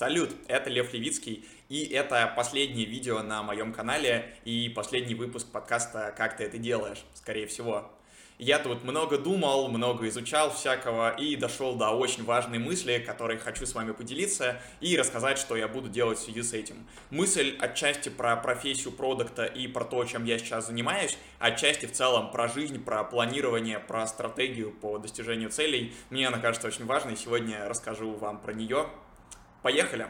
Салют, это Лев Левицкий, и это последнее видео на моем канале и последний выпуск подкаста «Как ты это делаешь», скорее всего. Я тут много думал, много изучал всякого и дошел до очень важной мысли, которой хочу с вами поделиться и рассказать, что я буду делать в связи с этим. Мысль отчасти про профессию продукта и про то, чем я сейчас занимаюсь, отчасти в целом про жизнь, про планирование, про стратегию по достижению целей. Мне она кажется очень важной, сегодня расскажу вам про нее. Поехали!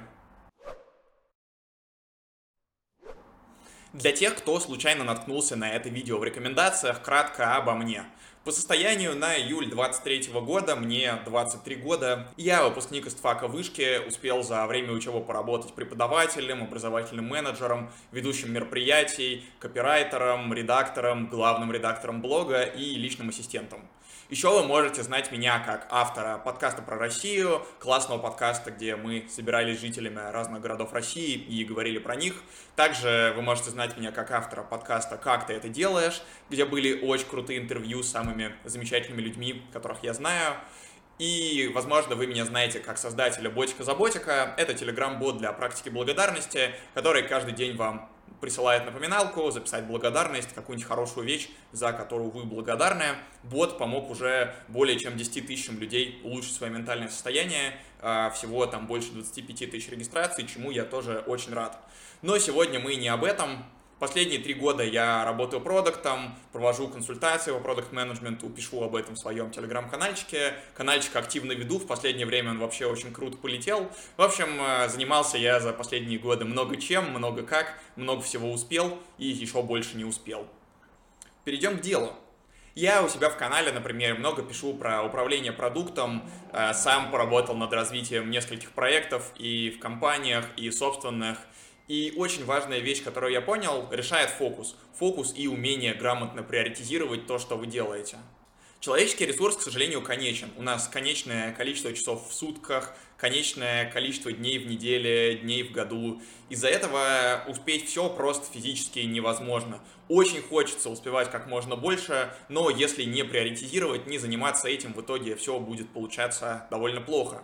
Для тех, кто случайно наткнулся на это видео в рекомендациях, кратко обо мне. По состоянию на июль 23 года, мне 23 года, я выпускник из ТФАКа вышки, успел за время учебы поработать преподавателем, образовательным менеджером, ведущим мероприятий, копирайтером, редактором, главным редактором блога и личным ассистентом. Еще вы можете знать меня как автора подкаста про Россию, классного подкаста, где мы собирались с жителями разных городов России и говорили про них. Также вы можете знать меня как автора подкаста «Как ты это делаешь», где были очень крутые интервью с самыми замечательными людьми, которых я знаю. И, возможно, вы меня знаете как создателя Ботика-Заботика. Это телеграм-бот для практики благодарности, который каждый день вам присылает напоминалку, записать благодарность, какую-нибудь хорошую вещь, за которую вы благодарны. Бот помог уже более чем 10 тысячам людей улучшить свое ментальное состояние, а, всего там больше 25 тысяч регистраций, чему я тоже очень рад. Но сегодня мы не об этом, Последние три года я работаю продуктом, провожу консультации по продукт-менеджменту, пишу об этом в своем телеграм-канальчике. Канальчик активно веду, в последнее время он вообще очень круто полетел. В общем, э, занимался я за последние годы много чем, много как, много всего успел и еще больше не успел. Перейдем к делу. Я у себя в канале, например, много пишу про управление продуктом, э, сам поработал над развитием нескольких проектов и в компаниях, и собственных, и очень важная вещь, которую я понял, решает фокус. Фокус и умение грамотно приоритизировать то, что вы делаете. Человеческий ресурс, к сожалению, конечен. У нас конечное количество часов в сутках, конечное количество дней в неделе, дней в году. Из-за этого успеть все просто физически невозможно. Очень хочется успевать как можно больше, но если не приоритизировать, не заниматься этим, в итоге все будет получаться довольно плохо.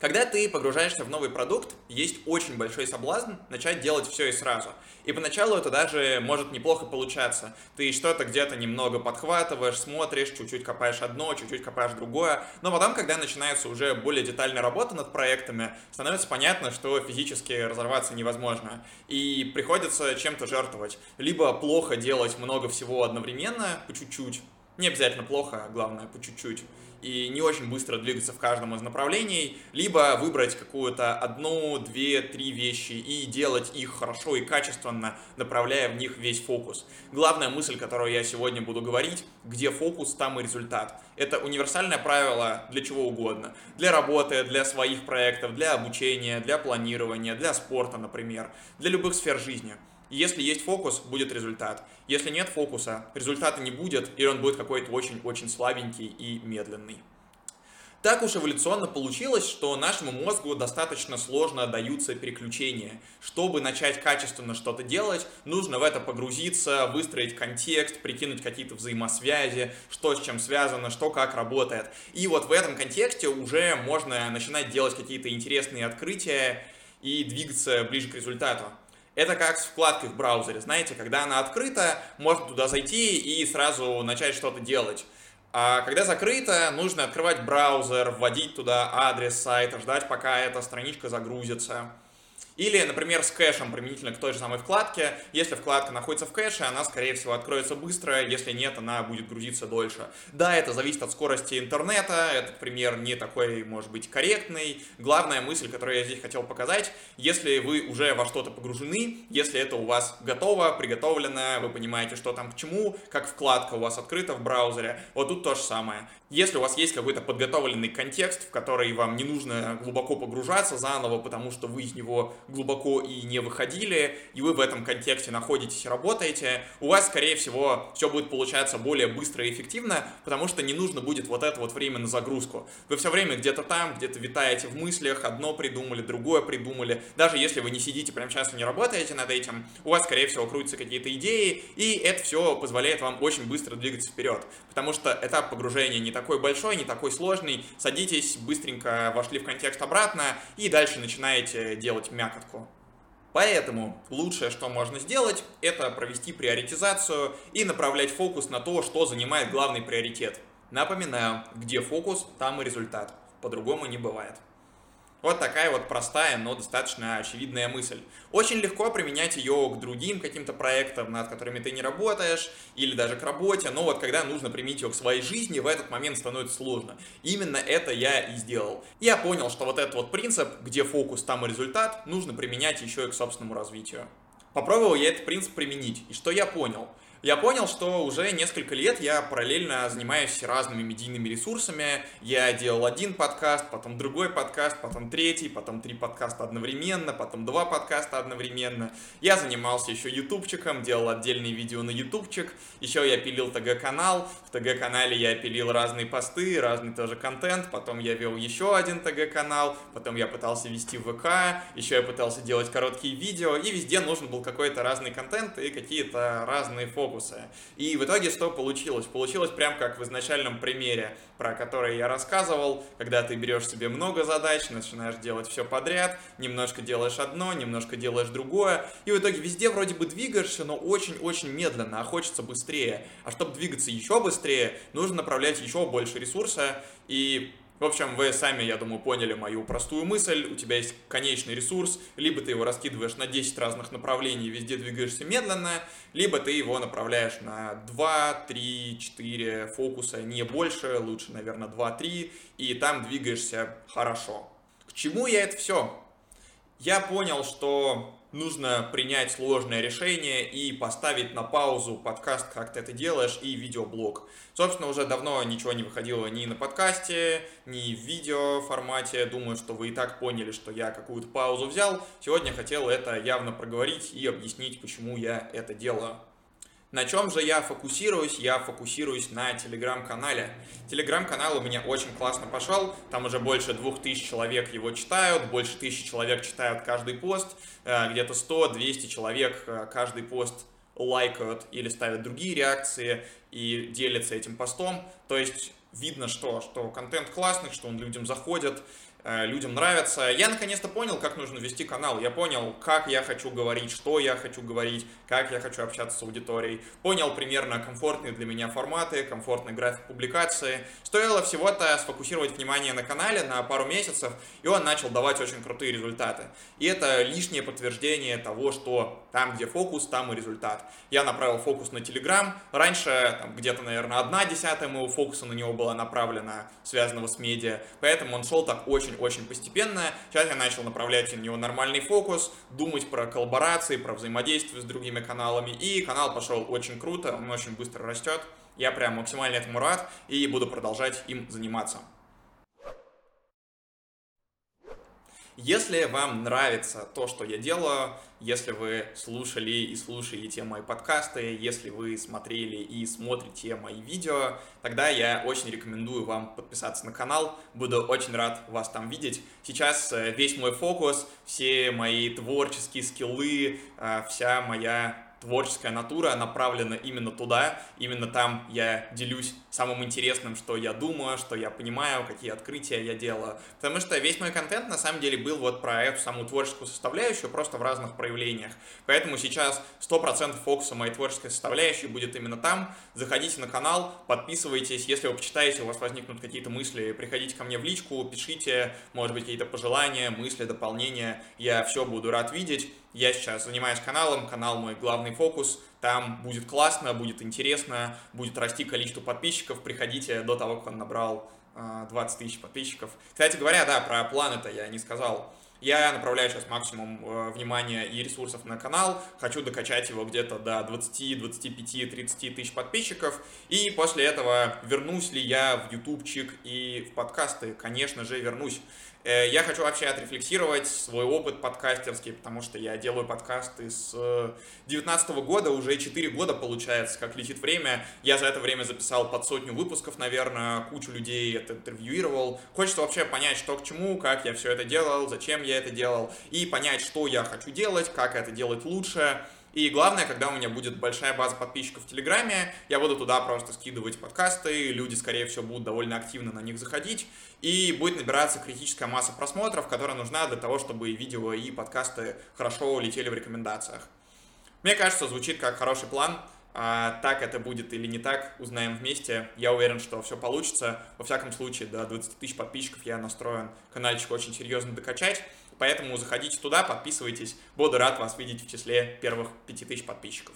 Когда ты погружаешься в новый продукт, есть очень большой соблазн начать делать все и сразу. И поначалу это даже может неплохо получаться. Ты что-то где-то немного подхватываешь, смотришь, чуть-чуть копаешь одно, чуть-чуть копаешь другое. Но потом, когда начинается уже более детальная работа над проектами, становится понятно, что физически разорваться невозможно. И приходится чем-то жертвовать. Либо плохо делать много всего одновременно, по чуть-чуть, не обязательно плохо, а главное по чуть-чуть, и не очень быстро двигаться в каждом из направлений, либо выбрать какую-то одну, две, три вещи и делать их хорошо и качественно, направляя в них весь фокус. Главная мысль, которую я сегодня буду говорить, где фокус, там и результат. Это универсальное правило для чего угодно. Для работы, для своих проектов, для обучения, для планирования, для спорта, например, для любых сфер жизни – если есть фокус, будет результат. Если нет фокуса, результата не будет, или он будет какой-то очень-очень слабенький и медленный. Так уж эволюционно получилось, что нашему мозгу достаточно сложно даются переключения. Чтобы начать качественно что-то делать, нужно в это погрузиться, выстроить контекст, прикинуть какие-то взаимосвязи, что с чем связано, что как работает. И вот в этом контексте уже можно начинать делать какие-то интересные открытия и двигаться ближе к результату. Это как с вкладкой в браузере, знаете, когда она открыта, можно туда зайти и сразу начать что-то делать. А когда закрыто, нужно открывать браузер, вводить туда адрес сайта, ждать, пока эта страничка загрузится. Или, например, с кэшем применительно к той же самой вкладке. Если вкладка находится в кэше, она, скорее всего, откроется быстро. Если нет, она будет грузиться дольше. Да, это зависит от скорости интернета. Этот пример не такой, может быть, корректный. Главная мысль, которую я здесь хотел показать, если вы уже во что-то погружены, если это у вас готово, приготовлено, вы понимаете, что там к чему, как вкладка у вас открыта в браузере, вот тут то же самое. Если у вас есть какой-то подготовленный контекст, в который вам не нужно глубоко погружаться заново, потому что вы из него глубоко и не выходили, и вы в этом контексте находитесь и работаете, у вас, скорее всего, все будет получаться более быстро и эффективно, потому что не нужно будет вот это вот время на загрузку. Вы все время где-то там, где-то витаете в мыслях, одно придумали, другое придумали. Даже если вы не сидите прямо сейчас и не работаете над этим, у вас, скорее всего, крутятся какие-то идеи, и это все позволяет вам очень быстро двигаться вперед. Потому что этап погружения не такой большой, не такой сложный. Садитесь, быстренько вошли в контекст обратно, и дальше начинаете делать мякотку. Поэтому лучшее, что можно сделать, это провести приоритизацию и направлять фокус на то, что занимает главный приоритет. Напоминаю, где фокус, там и результат. По-другому не бывает. Вот такая вот простая, но достаточно очевидная мысль. Очень легко применять ее к другим каким-то проектам, над которыми ты не работаешь, или даже к работе, но вот когда нужно применить ее к своей жизни, в этот момент становится сложно. Именно это я и сделал. Я понял, что вот этот вот принцип, где фокус, там и результат, нужно применять еще и к собственному развитию. Попробовал я этот принцип применить, и что я понял – я понял, что уже несколько лет я параллельно занимаюсь разными медийными ресурсами. Я делал один подкаст, потом другой подкаст, потом третий, потом три подкаста одновременно, потом два подкаста одновременно. Я занимался еще ютубчиком, делал отдельные видео на ютубчик. Еще я пилил ТГ-канал. В ТГ-канале я пилил разные посты, разный тоже контент. Потом я вел еще один ТГ-канал. Потом я пытался вести ВК. Еще я пытался делать короткие видео. И везде нужен был какой-то разный контент и какие-то разные фокусы фокуса. И в итоге что получилось? Получилось прям как в изначальном примере, про который я рассказывал, когда ты берешь себе много задач, начинаешь делать все подряд, немножко делаешь одно, немножко делаешь другое, и в итоге везде вроде бы двигаешься, но очень-очень медленно, а хочется быстрее. А чтобы двигаться еще быстрее, нужно направлять еще больше ресурса, и в общем, вы сами, я думаю, поняли мою простую мысль. У тебя есть конечный ресурс, либо ты его раскидываешь на 10 разных направлений, везде двигаешься медленно, либо ты его направляешь на 2, 3, 4 фокуса, не больше, лучше, наверное, 2-3, и там двигаешься хорошо. К чему я это все? Я понял, что нужно принять сложное решение и поставить на паузу подкаст, как ты это делаешь, и видеоблог. Собственно, уже давно ничего не выходило ни на подкасте, ни в видео формате. Думаю, что вы и так поняли, что я какую-то паузу взял. Сегодня хотел это явно проговорить и объяснить, почему я это делаю. На чем же я фокусируюсь? Я фокусируюсь на телеграм-канале. Телеграм-канал у меня очень классно пошел, там уже больше двух тысяч человек его читают, больше тысячи человек читают каждый пост, э, где-то 100-200 человек э, каждый пост лайкают или ставят другие реакции и делятся этим постом. То есть видно, что, что контент классный, что он людям заходит, людям нравится. Я наконец-то понял, как нужно вести канал. Я понял, как я хочу говорить, что я хочу говорить, как я хочу общаться с аудиторией. Понял примерно комфортные для меня форматы, комфортный график публикации. Стоило всего-то сфокусировать внимание на канале на пару месяцев, и он начал давать очень крутые результаты. И это лишнее подтверждение того, что там, где фокус, там и результат. Я направил фокус на Telegram. Раньше где-то, наверное, одна десятая моего фокуса на него была направлена, связанного с медиа. Поэтому он шел так очень очень-очень постепенно. Сейчас я начал направлять на него нормальный фокус, думать про коллаборации, про взаимодействие с другими каналами, и канал пошел очень круто, он очень быстро растет. Я прям максимально этому рад и буду продолжать им заниматься. Если вам нравится то, что я делаю, если вы слушали и слушаете мои подкасты, если вы смотрели и смотрите мои видео, тогда я очень рекомендую вам подписаться на канал. Буду очень рад вас там видеть. Сейчас э, весь мой фокус, все мои творческие скиллы, э, вся моя творческая натура направлена именно туда, именно там я делюсь самым интересным, что я думаю, что я понимаю, какие открытия я делаю. Потому что весь мой контент на самом деле был вот про эту самую творческую составляющую, просто в разных проявлениях. Поэтому сейчас 100% фокуса моей творческой составляющей будет именно там. Заходите на канал, подписывайтесь, если вы почитаете, у вас возникнут какие-то мысли, приходите ко мне в личку, пишите, может быть, какие-то пожелания, мысли, дополнения, я все буду рад видеть. Я сейчас занимаюсь каналом, канал мой главный фокус, там будет классно, будет интересно, будет расти количество подписчиков, приходите до того, как он набрал 20 а, тысяч подписчиков. Кстати говоря, да, про план это я не сказал. Я направляю сейчас максимум э, внимания и ресурсов на канал, хочу докачать его где-то до 20, 25, 30 тысяч подписчиков, и после этого вернусь ли я в ютубчик и в подкасты, конечно же, вернусь. Э, я хочу вообще отрефлексировать свой опыт подкастерский, потому что я делаю подкасты с 2019 года, уже 4 года получается, как летит время. Я за это время записал под сотню выпусков, наверное, кучу людей это интервьюировал. Хочется вообще понять, что к чему, как я все это делал, зачем я это делал, и понять, что я хочу делать, как это делать лучше. И главное, когда у меня будет большая база подписчиков в Телеграме, я буду туда просто скидывать подкасты, люди, скорее всего, будут довольно активно на них заходить, и будет набираться критическая масса просмотров, которая нужна для того, чтобы видео и подкасты хорошо летели в рекомендациях. Мне кажется, звучит как хороший план. А так это будет или не так, узнаем вместе. Я уверен, что все получится. Во всяком случае, до 20 тысяч подписчиков я настроен каналчик очень серьезно докачать. Поэтому заходите туда, подписывайтесь. Буду рад вас видеть в числе первых 5000 подписчиков.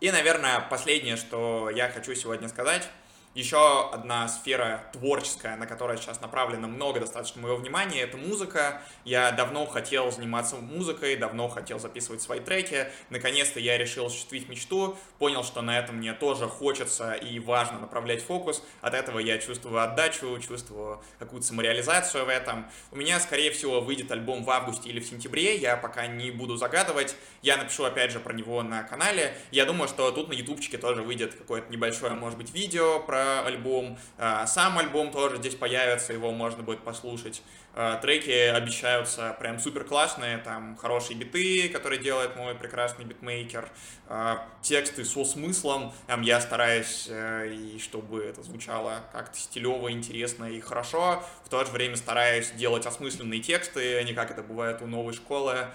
И, наверное, последнее, что я хочу сегодня сказать – еще одна сфера творческая, на которой сейчас направлено много достаточно моего внимания, это музыка. Я давно хотел заниматься музыкой, давно хотел записывать свои треки. Наконец-то я решил осуществить мечту, понял, что на этом мне тоже хочется и важно направлять фокус. От этого я чувствую отдачу, чувствую какую-то самореализацию в этом. У меня, скорее всего, выйдет альбом в августе или в сентябре, я пока не буду загадывать. Я напишу, опять же, про него на канале. Я думаю, что тут на ютубчике тоже выйдет какое-то небольшое, может быть, видео про альбом. А, сам альбом тоже здесь появится, его можно будет послушать. А, треки обещаются прям супер классные, там хорошие биты, которые делает мой прекрасный битмейкер, а, тексты со смыслом. Я стараюсь, э, и чтобы это звучало как-то стилево, интересно и хорошо. В то же время стараюсь делать осмысленные тексты, не как это бывает у новой школы.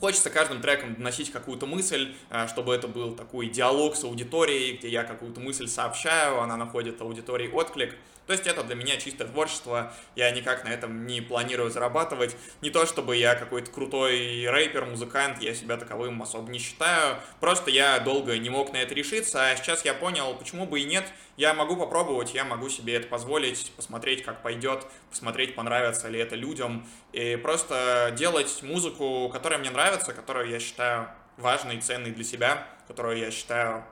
Хочется каждым треком доносить какую-то мысль, э, чтобы это был такой диалог с аудиторией, где я какую-то мысль сообщаю, она находит аудитории отклик. То есть это для меня чистое творчество, я никак на этом не планирую зарабатывать. Не то чтобы я какой-то крутой рэпер, музыкант, я себя таковым особо не считаю. Просто я долго не мог на это решиться, а сейчас я понял, почему бы и нет. Я могу попробовать, я могу себе это позволить, посмотреть, как пойдет, посмотреть, понравится ли это людям. И просто делать музыку, которая мне нравится, которую я считаю важной, ценной для себя, которую я считаю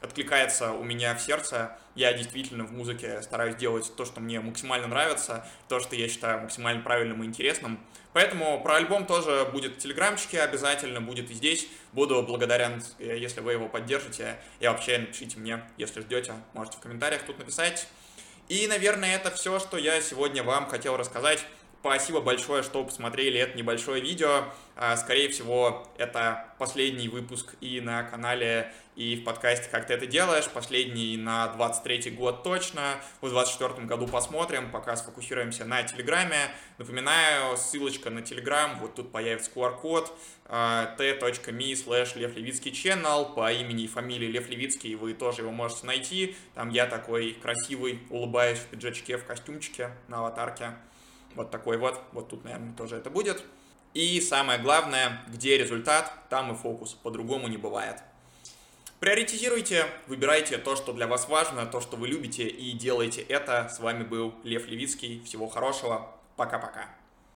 откликается у меня в сердце. Я действительно в музыке стараюсь делать то, что мне максимально нравится, то, что я считаю максимально правильным и интересным. Поэтому про альбом тоже будет в Телеграмчике обязательно, будет и здесь. Буду благодарен, если вы его поддержите. И вообще напишите мне, если ждете, можете в комментариях тут написать. И, наверное, это все, что я сегодня вам хотел рассказать. Спасибо большое, что посмотрели это небольшое видео. А, скорее всего, это последний выпуск и на канале, и в подкасте «Как ты это делаешь». Последний на 23 год точно. В 24 году посмотрим, пока сфокусируемся на Телеграме. Напоминаю, ссылочка на Телеграм, вот тут появится QR-код а, t.me slash Лев Левицкий channel по имени и фамилии Лев Левицкий, вы тоже его можете найти. Там я такой красивый, улыбаюсь в пиджачке, в костюмчике на аватарке. Вот такой вот. Вот тут, наверное, тоже это будет. И самое главное, где результат, там и фокус. По-другому не бывает. Приоритизируйте, выбирайте то, что для вас важно, то, что вы любите, и делайте это. С вами был Лев Левицкий. Всего хорошего. Пока-пока.